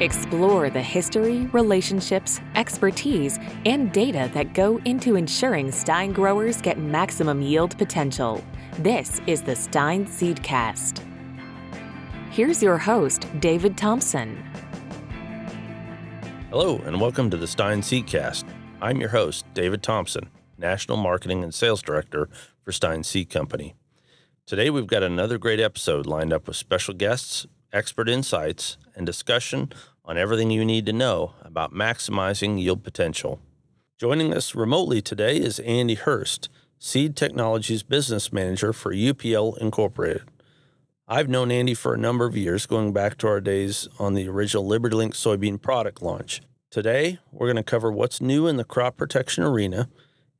Explore the history, relationships, expertise, and data that go into ensuring Stine growers get maximum yield potential. This is the Stine Seedcast. Here's your host, David Thompson. Hello, and welcome to the Stine Seedcast. I'm your host, David Thompson, National Marketing and Sales Director for Stine Seed Company. Today, we've got another great episode lined up with special guests, expert insights, and discussion on everything you need to know about maximizing yield potential. Joining us remotely today is Andy Hurst, Seed Technologies Business Manager for UPL Incorporated. I've known Andy for a number of years, going back to our days on the original LibertyLink soybean product launch. Today, we're going to cover what's new in the crop protection arena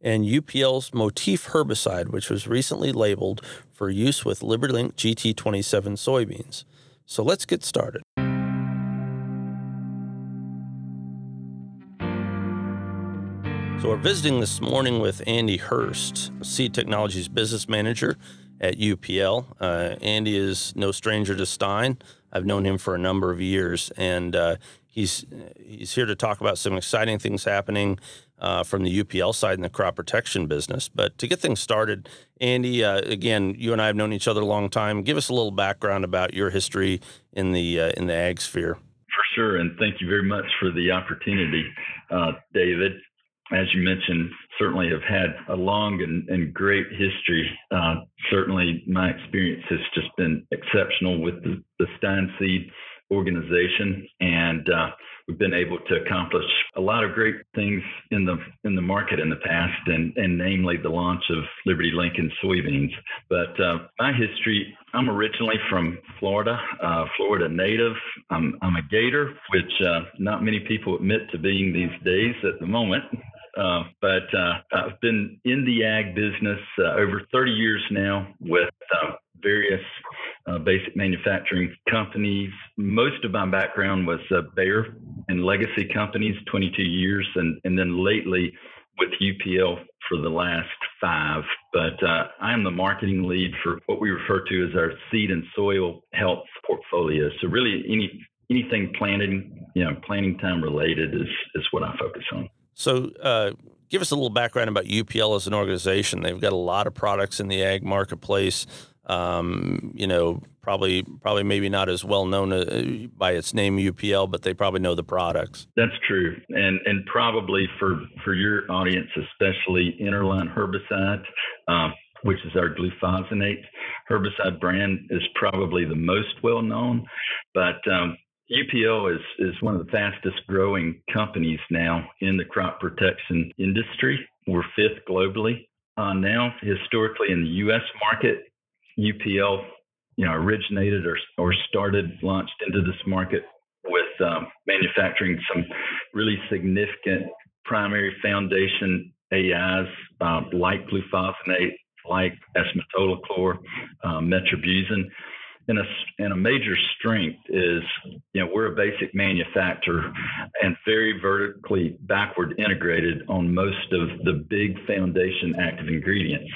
and UPL's Motif herbicide, which was recently labeled for use with LibertyLink GT27 soybeans. So let's get started. So we're visiting this morning with Andy Hurst, Seed Technologies Business Manager at UPL. Uh, Andy is no stranger to Stine. I've known him for a number of years, and uh, he's he's here to talk about some exciting things happening uh, from the UPL side in the crop protection business. But to get things started, Andy, uh, again, you and I have known each other a long time. Give us a little background about your history in the uh, in the ag sphere. For sure, and thank you very much for the opportunity, uh, David as you mentioned, certainly have had a long and, and great history. Uh, certainly, my experience has just been exceptional with the, the Stine Seed organization, and uh, we've been able to accomplish a lot of great things in the in the market in the past, and and namely the launch of LibertyLink soybeans. But uh, my history, I'm originally from Florida, uh, Florida native. I'm, I'm a Gator, which uh, not many people admit to being these days at the moment. Uh, but uh, I've been in the ag business uh, over 30 years now with uh, various uh, basic manufacturing companies. Most of my background was Bayer and legacy companies, 22 years, and, and then lately with UPL for the last five. But I am the marketing lead for what we refer to as our seed and soil health portfolio. So really, any anything planting, you know, planting time related is is what I focus on. So, uh, give us a little background about UPL as an organization. They've got a lot of products in the ag marketplace. Um, you know, probably, probably maybe not as well known uh, by its name UPL, but they probably know the products. That's true, and and probably for for your audience, especially Interline herbicide. Um, which is our glufosinate herbicide brand, is probably the most well known. But um, UPL is, is one of the fastest growing companies now in the crop protection industry. We're fifth globally. Uh, now, historically in the U.S. market, UPL, you know, originated or, or started, launched into this market with um, manufacturing some really significant primary foundation AIs uh, like glufosinate, like S-metolachlor, uh, metribuzin and a, and a major strength is, you know, we're a basic manufacturer and very vertically backward integrated on most of the big foundation active ingredients.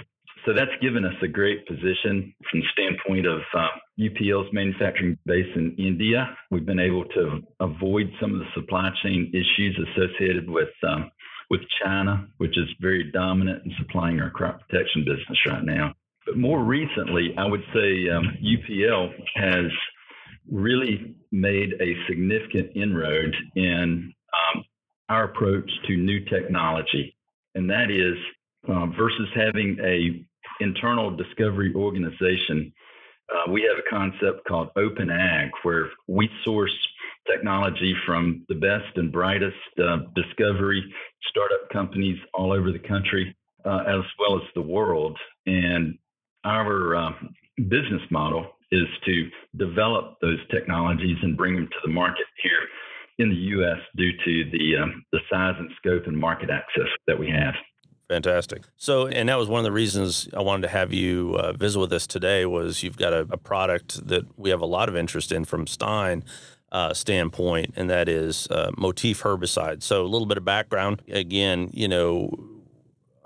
So that's given us a great position from the standpoint of uh, UPL's manufacturing base in India. We've been able to avoid some of the supply chain issues associated with um, with China, which is very dominant in supplying our crop protection business right now. More recently, I would say um, UPL has really made a significant inroad in um, our approach to new technology, and that is uh, versus having a internal discovery organization. Uh, we have a concept called Open Ag, where we source technology from the best and brightest uh, discovery startup companies all over the country, uh, as well as the world. And our uh, business model is to develop those technologies and bring them to the market here in the U.S. due to the um, the size and scope and market access that we have. Fantastic. So, and that was one of the reasons I wanted to have you uh, visit with us today. Was you've got a, a, product that we have a lot of interest in from Stine. Uh, standpoint, and that is uh, Motif herbicide. So, a little bit of background. Again, you know,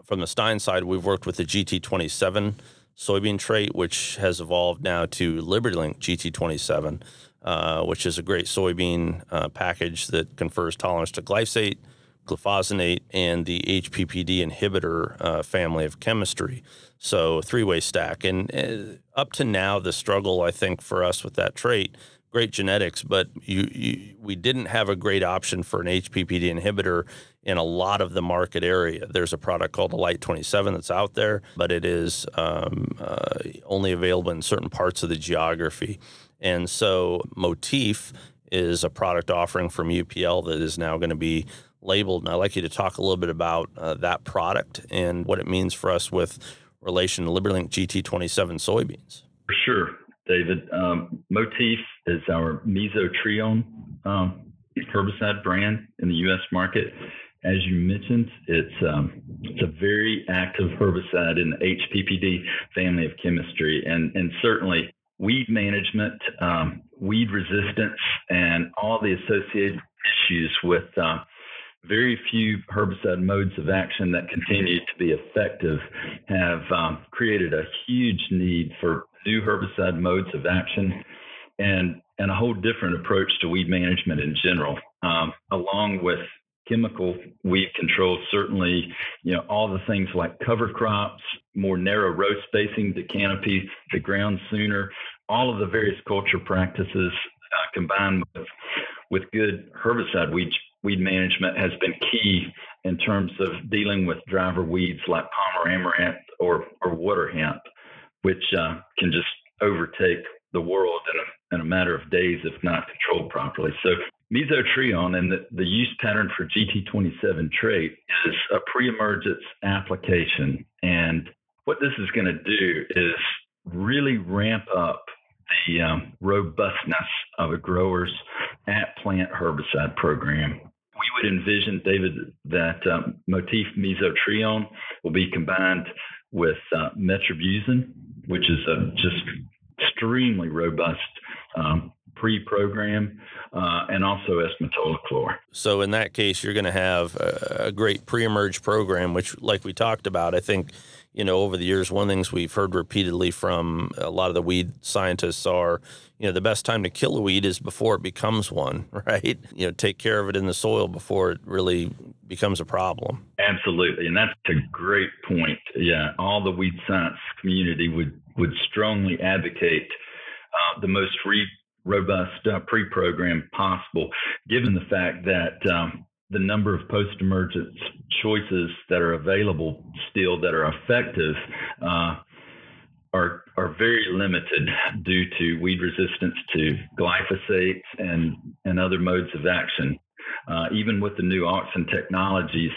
from the Stine side, we've worked with the GT27 soybean trait, which has evolved now to LibertyLink GT27, uh, which is a great soybean uh, package that confers tolerance to glyphosate, glufosinate, and the HPPD inhibitor uh, family of chemistry. So three way stack. And uh, up to now, the struggle I think for us with that trait great genetics, but you, you, we didn't have a great option for an HPPD inhibitor in a lot of the market area. There's a product called the Alite 27 that's out there, but it is um, uh, only available in certain parts of the geography. And so Motif is a product offering from UPL that is now going to be labeled. And I'd like you to talk a little bit about uh, that product and what it means for us with relation to LibertyLink GT27 soybeans. For sure. David. Um, Motif is our mesotrione um, herbicide brand in the U.S. market. As you mentioned, it's um, it's a very active herbicide in the HPPD family of chemistry, and and certainly weed management, um, weed resistance, and all the associated issues with uh, very few herbicide modes of action that continue to be effective have um, created a huge need for new herbicide modes of action and and a whole different approach to weed management in general, um, along with chemical weed control. Certainly, you know all the things like cover crops, more narrow row spacing, the canopy, the ground sooner, all of the various culture practices uh, combined with with good herbicide weed weed management has been key in terms of dealing with driver weeds like Palmer amaranth or or water hemp which uh, can just overtake the world in a, in a matter of days if not controlled properly. So mesotrione and the, the use pattern for GT27 trait is a pre-emergence application. And what this is going to do is really ramp up the um, robustness of a grower's at plant herbicide program. We would envision, David, that um, Motif mesotrione will be combined with uh, metribuzin, which is a just extremely robust um, pre-program, uh, and also S-metolachlor. So in that case, you're going to have a, a great pre-emerge program, which, like we talked about, I think you know, over the years, one of the things we've heard repeatedly from a lot of the weed scientists are, you know, the best time to kill a weed is before it becomes one, right? You know, take care of it in the soil before it really becomes a problem. Absolutely. And that's a great point. Yeah. All the weed science community would, would strongly advocate uh, the most re- robust uh, pre program possible, given the fact that um, the number of post emergence choices that are available still that are effective uh, are are very limited due to weed resistance to glyphosate and and other modes of action. Uh, even with the new auxin technologies,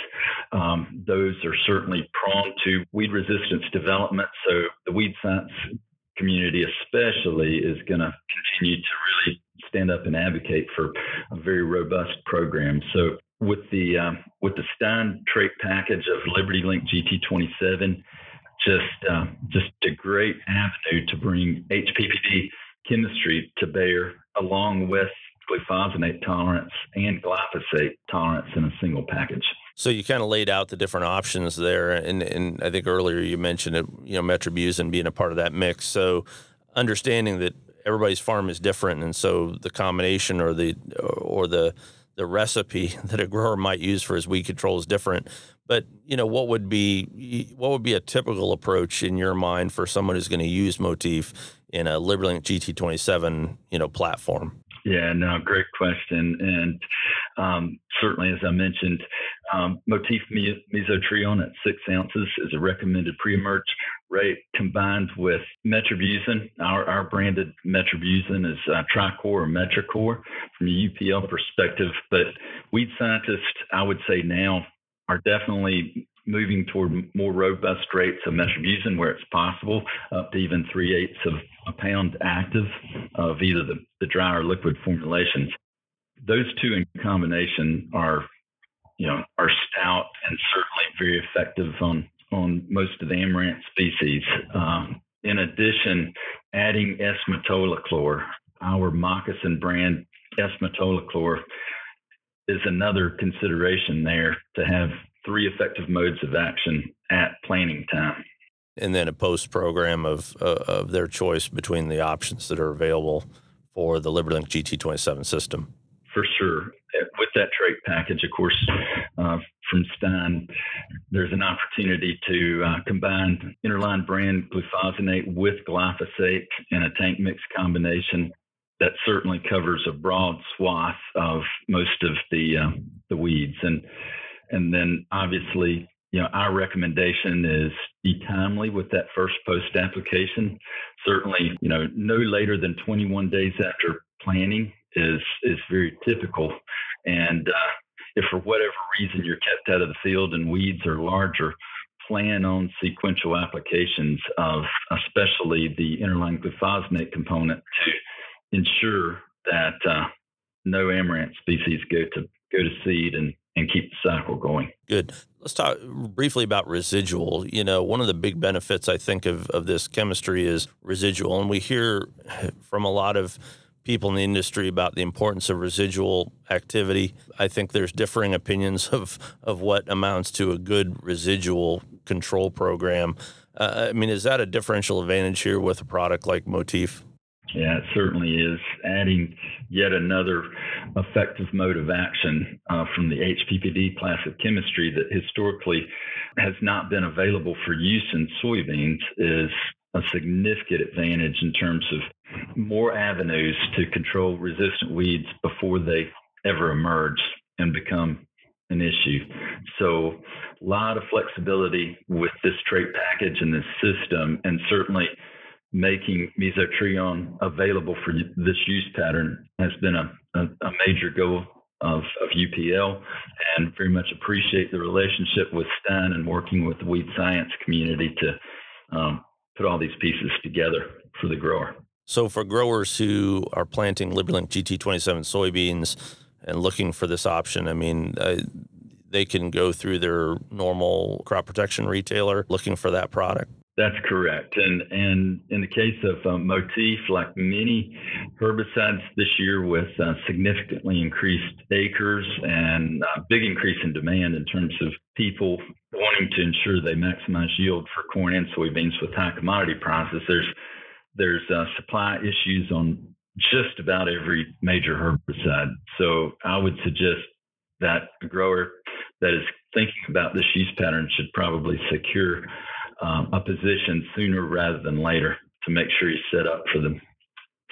um, those are certainly prone to weed resistance development. So the weed science community, especially, is going to continue to really stand up and advocate for a very robust program. So with the um, with the Stine trait package of LibertyLink GT27, just uh, just a great avenue to bring HPPD chemistry to bear, along with glufosinate tolerance and glyphosate tolerance in a single package. So you kind of laid out the different options there, and, and I think earlier you mentioned it, you know, metribuzin being a part of that mix. So understanding that everybody's farm is different, and so the combination or the or the the recipe that a grower might use for his weed control is different. But you know, what would be what would be a typical approach in your mind for someone who's going to use Motif in a LibertyLink GT27 you know platform? Yeah, no, great question. And um, certainly, as I mentioned, um, Motif mesotrione at six ounces is a recommended pre-emerge rate combined with metribuzin. Our, our branded metribuzin is uh, Tricor or Metricor from a UPL perspective. But weed scientists, I would say now, are definitely moving toward more robust rates of metribuzin where it's possible, up to even three eighths of a pound active of either the, the dry or liquid formulations. Those two in combination are, you know, are stout and certainly very effective on on most of the amaranth species. Um, in addition, adding S-metolachlor, our moccasin brand S-metolachlor, is another consideration there to have three effective modes of action at planting time. and then a post program of uh, of their choice between the options that are available for the LibertyLink GT27 system. For sure. With that trait package, of course, uh, from Stine, there's an opportunity to uh, combine Interline brand glufosinate with glyphosate in a tank mix combination that certainly covers a broad swath of most of the uh, the weeds. And and then obviously you know our recommendation is be timely with that first post application. Certainly you know no later than 21 days after planting is is very typical and uh, if for whatever reason you're kept out of the field and weeds are larger plan on sequential applications of especially the interline glufosinate component to ensure that uh, no amaranth species go to go to seed and and keep the cycle going. Good. Let's talk briefly about residual. You know, one of the big benefits I think of of this chemistry is residual, and we hear from a lot of people in the industry about the importance of residual activity. I think there's differing opinions of of what amounts to a good residual control program. Uh, I mean, is that a differential advantage here with a product like Motif? Yeah, it certainly is. Adding yet another effective mode of action uh, from the HPPD class of chemistry that historically has not been available for use in soybeans is a significant advantage in terms of more avenues to control resistant weeds before they ever emerge and become an issue. So, a lot of flexibility with this trait package and this system, and certainly making mesotrione available for this use pattern has been a, a, a major goal of, of UPL and very much appreciate the relationship with Stine and working with the weed science community to um, put all these pieces together for the grower. So, for growers who are planting LibertyLink GT27 soybeans and looking for this option, I mean, uh, they can go through their normal crop protection retailer looking for that product. That's correct. And and in the case of um, Motif, like many herbicides this year, with uh, significantly increased acres and a big increase in demand in terms of people wanting to ensure they maximize yield for corn and soybeans with high commodity prices, there's there's uh, supply issues on just about every major herbicide. So I would suggest that a grower that is thinking about this use pattern should probably secure um, a position sooner rather than later to make sure he's set up for the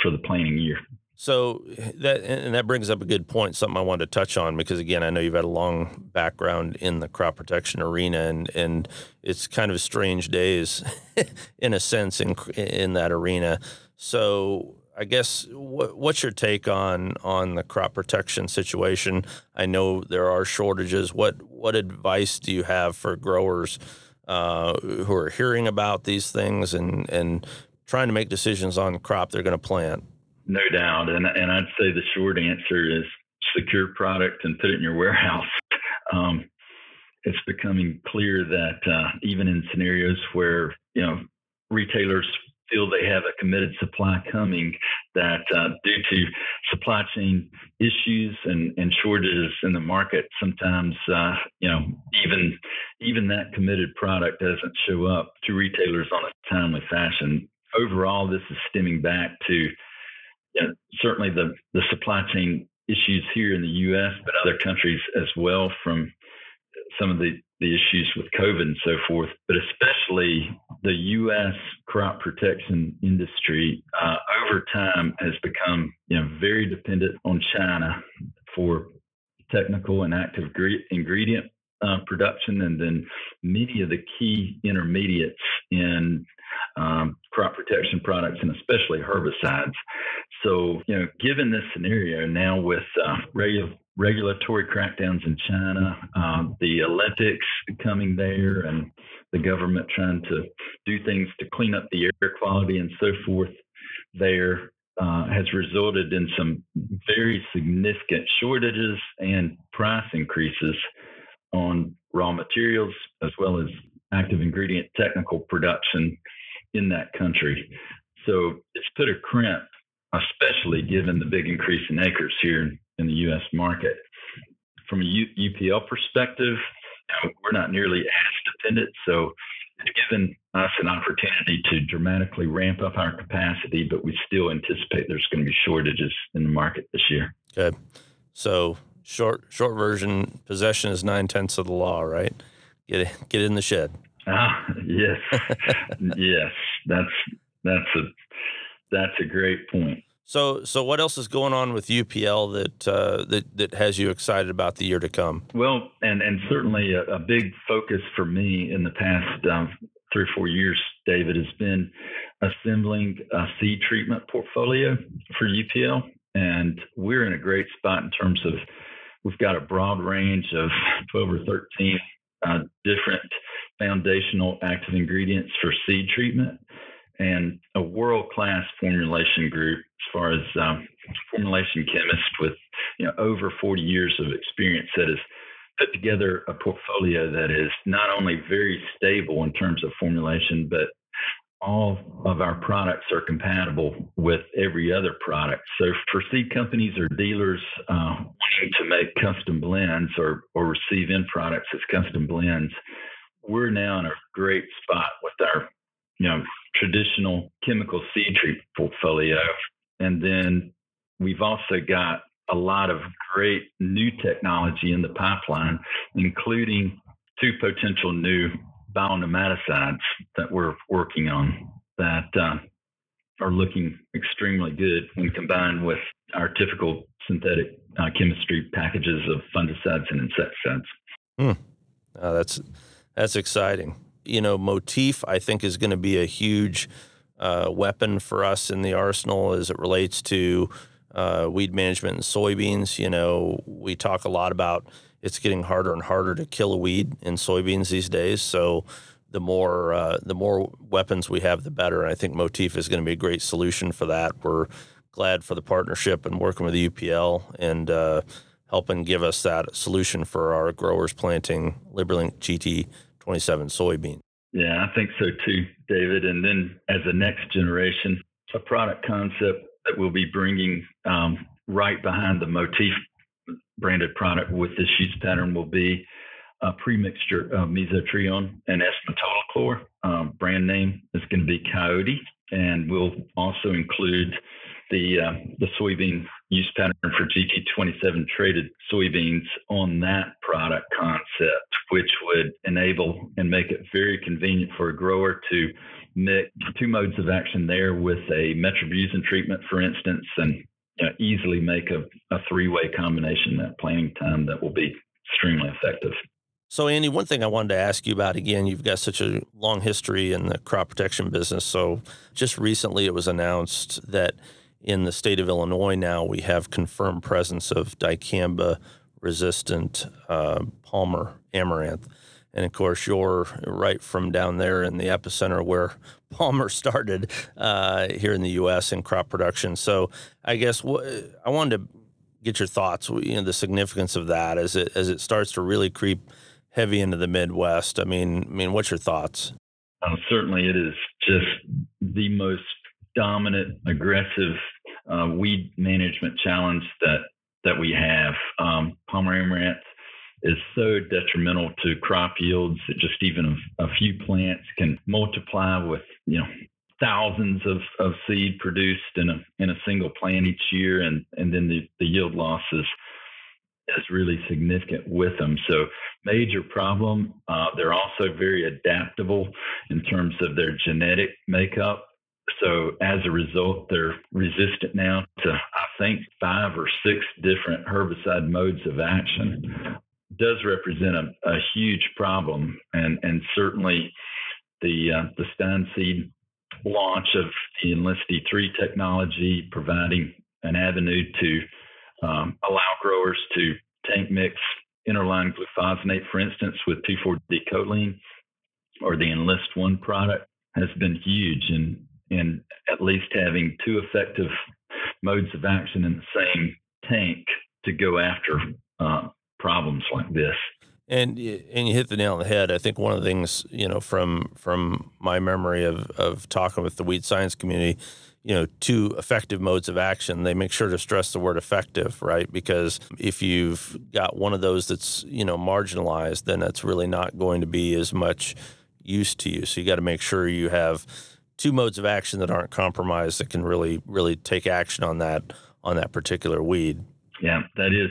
for the planting year. So that and that brings up a good point, something I wanted to touch on because again, I know you've had a long background in the crop protection arena, and and it's kind of strange days, in a sense, in in that arena. So I guess what, what's your take on on the crop protection situation? I know there are shortages. What what advice do you have for growers? uh, who are hearing about these things and, and trying to make decisions on crop they're going to plant. No doubt. And, and I'd say the short answer is secure product and put it in your warehouse. Um, it's becoming clear that uh, even in scenarios where, you know, retailers feel they have a committed supply coming that uh, due to supply chain issues and, and shortages in the market sometimes uh, you know even even that committed product doesn't show up to retailers on a timely fashion overall this is stemming back to you know, certainly the the supply chain issues here in the US but other countries as well from some of the the issues with COVID and so forth, but especially the U.S. crop protection industry uh, over time has become you know very dependent on China for technical and active ingredient uh, production, and then many of the key intermediates in um, crop protection products and especially herbicides. So, you know, given this scenario now with uh, regular regulatory crackdowns in China, um, the Olympics coming there, and the government trying to do things to clean up the air quality and so forth there uh, has resulted in some very significant shortages and price increases on raw materials as well as active ingredient technical production in that country. So it's put a crimp, especially given the big increase in acres here in the U.S. market. From a U- UPL perspective, we're not nearly as dependent. So it's given us an opportunity to dramatically ramp up our capacity, but we still anticipate there's going to be shortages in the market this year. Good. So short short version, possession is nine tenths of the law, right? Get get in the shed. Ah, yes, yes. That's that's a that's a great point. So, so what else is going on with UPL that uh, that that has you excited about the year to come? Well, and and certainly a, a big focus for me in the past um, three or four years, David, has been assembling a seed treatment portfolio for UPL, and we're in a great spot in terms of we've got a broad range of 12 or 13 uh, different foundational active ingredients for seed treatment and a world class formulation group as far as um, formulation chemists with you know over 40 years of experience that has put together a portfolio that is not only very stable in terms of formulation, but all of our products are compatible with every other product. So for seed companies or dealers uh, wanting to make custom blends or, or receive in products as custom blends, we're now in a great spot with our you know traditional chemical seed treat portfolio, and then we've also got a lot of great new technology in the pipeline, including two potential new bionematicides that we're working on that uh, are looking extremely good when combined with our typical synthetic uh, chemistry packages of fungicides and insecticides. Oh, that's that's exciting. You know, Motif I think is going to be a huge uh, weapon for us in the arsenal as it relates to uh, weed management in soybeans. You know, we talk a lot about it's getting harder and harder to kill a weed in soybeans these days. So the more uh, the more weapons we have, the better. And I think Motif is going to be a great solution for that. We're glad for the partnership and working with the UPL and uh, helping give us that solution for our growers planting LiberLink GT 27 soybean. Yeah, I think so too, David. And then as a next generation, a product concept that we'll be bringing um, right behind the Motif branded product with this use pattern will be a premixture of mesotrione and S-metolachlor. Um, brand name is going to be Coyote, and we'll also include the uh, the soybean use pattern for GT27 traded soybeans on that product concept, which would enable and make it very convenient for a grower to mix two modes of action there with a metribuzin treatment, for instance, and you know, easily make a, a three way combination that planting time that will be extremely effective. So, Andy, one thing I wanted to ask you about again, you've got such a long history in the crop protection business. So, just recently it was announced that in the state of Illinois now we have confirmed presence of dicamba resistant uh, Palmer amaranth. And of course, you're right from down there in the epicenter where Palmer started uh, here in the U.S. in crop production. So I guess I wanted to get your thoughts, you know, the significance of that as it as it starts to really creep heavy into the Midwest. I mean, I mean, what's your thoughts? Uh, certainly, it is just the most dominant, aggressive uh, weed management challenge that that we have. Um, Palmer amaranth is so detrimental to crop yields that just even a, a few plants can multiply with you know thousands of, of seed produced in a in a single plant each year and and then the, the yield losses is really significant with them. So major problem uh, they're also very adaptable in terms of their genetic makeup. So as a result they're resistant now to i think five or six different herbicide modes of action does represent a, a huge problem, and and certainly the uh, the Stine Seed launch of the Enlist E3 technology, providing an avenue to um, allow growers to tank mix interline glufosinate, for instance, with 2,4-D choline or the Enlist One product, has been huge in in at least having two effective modes of action in the same tank to go after problems like this. And and you hit the nail on the head. I think one of the things you know from from my memory of of talking with the weed science community, you know, two effective modes of action. They make sure to stress the word effective, right? Because if you've got one of those that's you know marginalized, then that's really not going to be as much use to you. So you got to make sure you have two modes of action that aren't compromised that can really really take action on that on that particular weed. Yeah, that is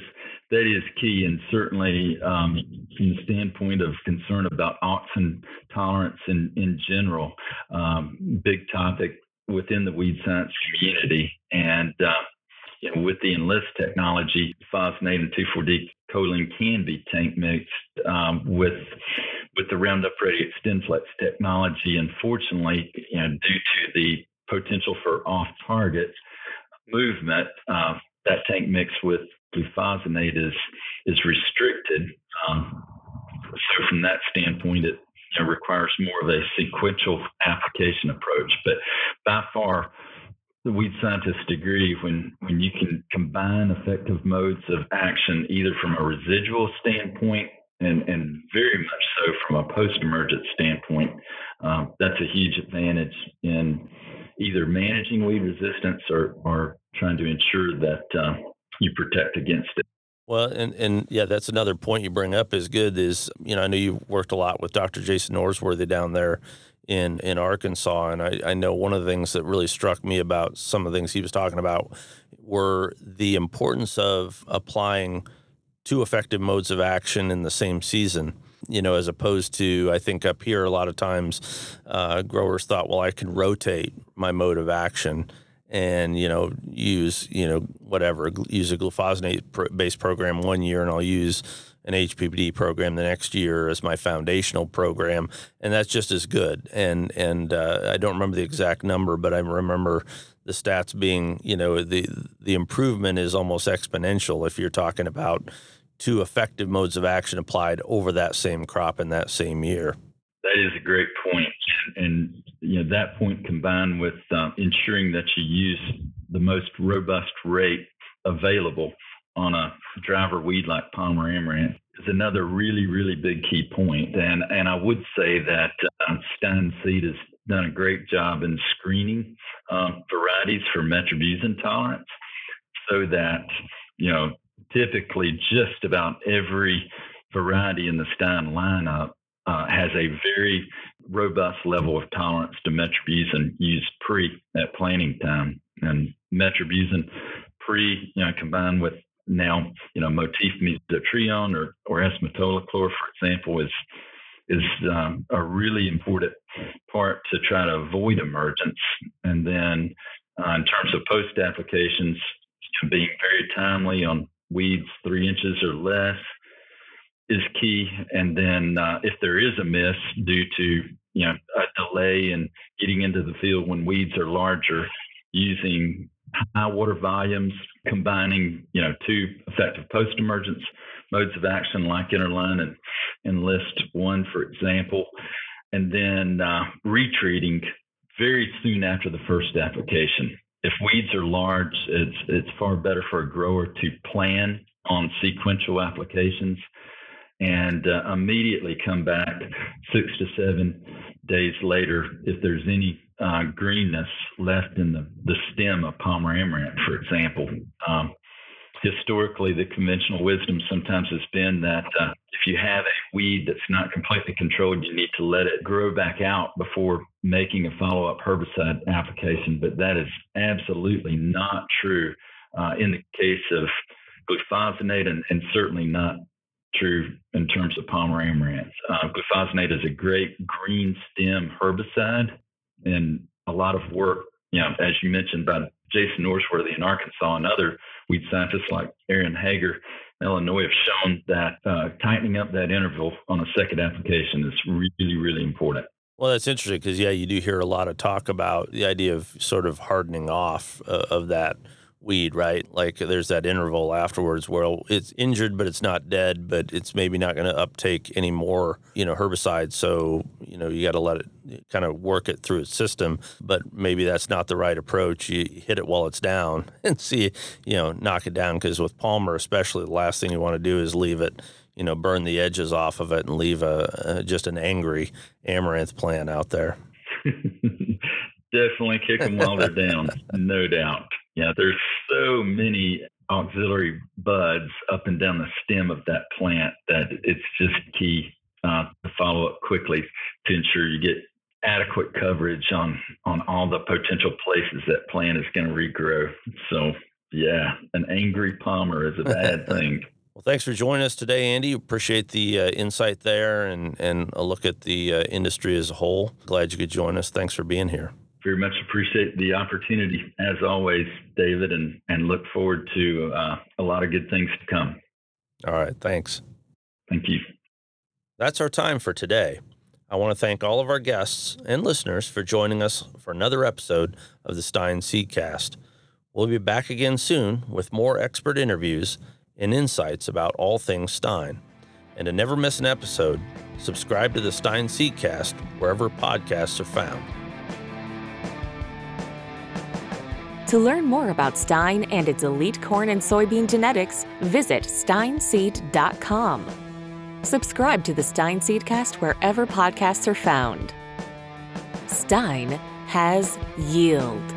that is key, and certainly um, from the standpoint of concern about auxin tolerance in in general, um, big topic within the weed science community, and uh, you know, with the enlist technology, glufosinate and 2,4-D choline can be tank mixed um, with with the Roundup Ready XtendFlex technology. Unfortunately, you know, due to the potential for off-target movement, uh, that tank mix with glufosinate is is restricted. Um, so from that standpoint, it you know, requires more of a sequential application approach. But by far, the weed scientists agree when when you can combine effective modes of action either from a residual standpoint and and very much so from a post-emergent standpoint um, that's a huge advantage in either managing weed resistance or or trying to ensure that uh, you protect against it well, and, and yeah, that's another point you bring up is good. Is you know I know you worked a lot with Dr. Jason Norsworthy down there in in Arkansas, and I, I know one of the things that really struck me about some of the things he was talking about were the importance of applying two effective modes of action in the same season. You know, as opposed to I think up here a lot of times uh, growers thought, well, I can rotate my mode of action and you know use you know whatever use a glufosinate based program one year and I'll use an HPPD program the next year as my foundational program, and that's just as good. And and uh, I don't remember the exact number, but I remember the stats being, you know, the the improvement is almost exponential if you're talking about two effective modes of action applied over that same crop in that same year. That is a great point, and, you know that point combined with um, ensuring that you use the most robust rate available on a driver weed like Palmer amaranth is another really, really big key point. And and I would say that uh, Stine Seed has done a great job in screening um, varieties for metribuzin tolerance, so that you know typically just about every variety in the Stine lineup uh, has a very robust level of tolerance to metribuzin used pre at planting time. And metribuzin pre, you know, combined with now, you know, motif mesotrione or, or S-metolachlor, for example, is is um, a really important part to try to avoid emergence. And then, uh, in terms of post applications, being very timely on weeds three inches or less is key. And then, uh, if there is a miss due to you know a delay in getting into the field when weeds are larger, using high water volumes, combining, you know, two effective post-emergence modes of action like interline and enlist one, for example, and then uh, retreating very soon after the first application. If weeds are large, it's it's far better for a grower to plan on sequential applications and uh, immediately come back six to seven days later if there's any uh, greenness left in the, the stem of Palmer amaranth, for example. Um, historically, the conventional wisdom sometimes has been that uh, if you have a weed that's not completely controlled, you need to let it grow back out before making a follow up herbicide application. But that is absolutely not true uh, in the case of glufosinate and, and certainly not true in terms of Palmer amaranth. Uh, glufosinate is a great green stem herbicide and a lot of work, you know, as you mentioned by Jason Norsworthy in Arkansas and other weed scientists like Aaron Hager, in Illinois have shown that uh, tightening up that interval on a second application is really, really important. Well, that's interesting because yeah, you do hear a lot of talk about the idea of sort of hardening off uh, of that weed, right? Like there's that interval afterwards where it's injured, but it's not dead, but it's maybe not going to uptake any more, you know, herbicide. So, you know, you got to let it kind of work it through its system, but maybe that's not the right approach. You hit it while it's down and see, you know, knock it down. Cause with Palmer, especially the last thing you want to do is leave it, you know, burn the edges off of it and leave a, a just an angry amaranth plant out there. Definitely kick them while they're down, no doubt. Yeah, there's so many auxiliary buds up and down the stem of that plant that it's just key uh, to follow up quickly to ensure you get adequate coverage on on all the potential places that plant is going to regrow. So yeah, an angry palmer is a bad thing. Well, thanks for joining us today, Andy. Appreciate the uh, insight there and, and a look at the uh, industry as a whole. Glad you could join us. Thanks for being here. Very much appreciate the opportunity, as always, David, and, and look forward to uh, a lot of good things to come. All right. Thanks. Thank you. That's our time for today. I want to thank all of our guests and listeners for joining us for another episode of the Stine Seedcast. We'll be back again soon with more expert interviews and insights about all things Stine. And to never miss an episode, subscribe to the Stine Seedcast wherever podcasts are found. To learn more about Stine and its elite corn and soybean genetics, visit stineseed.com. Subscribe to the Stine Seedcast wherever podcasts are found. Stine has yield.